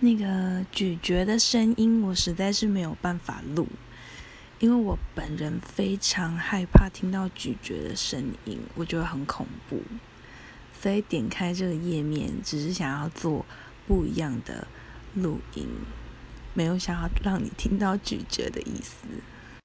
那个咀嚼的声音我实在是没有办法录因为我本人非常害怕听到咀嚼的声音我觉得很恐怖。所以点开这个页面只是想要做不一样的录音没有想要让你听到咀嚼的意思。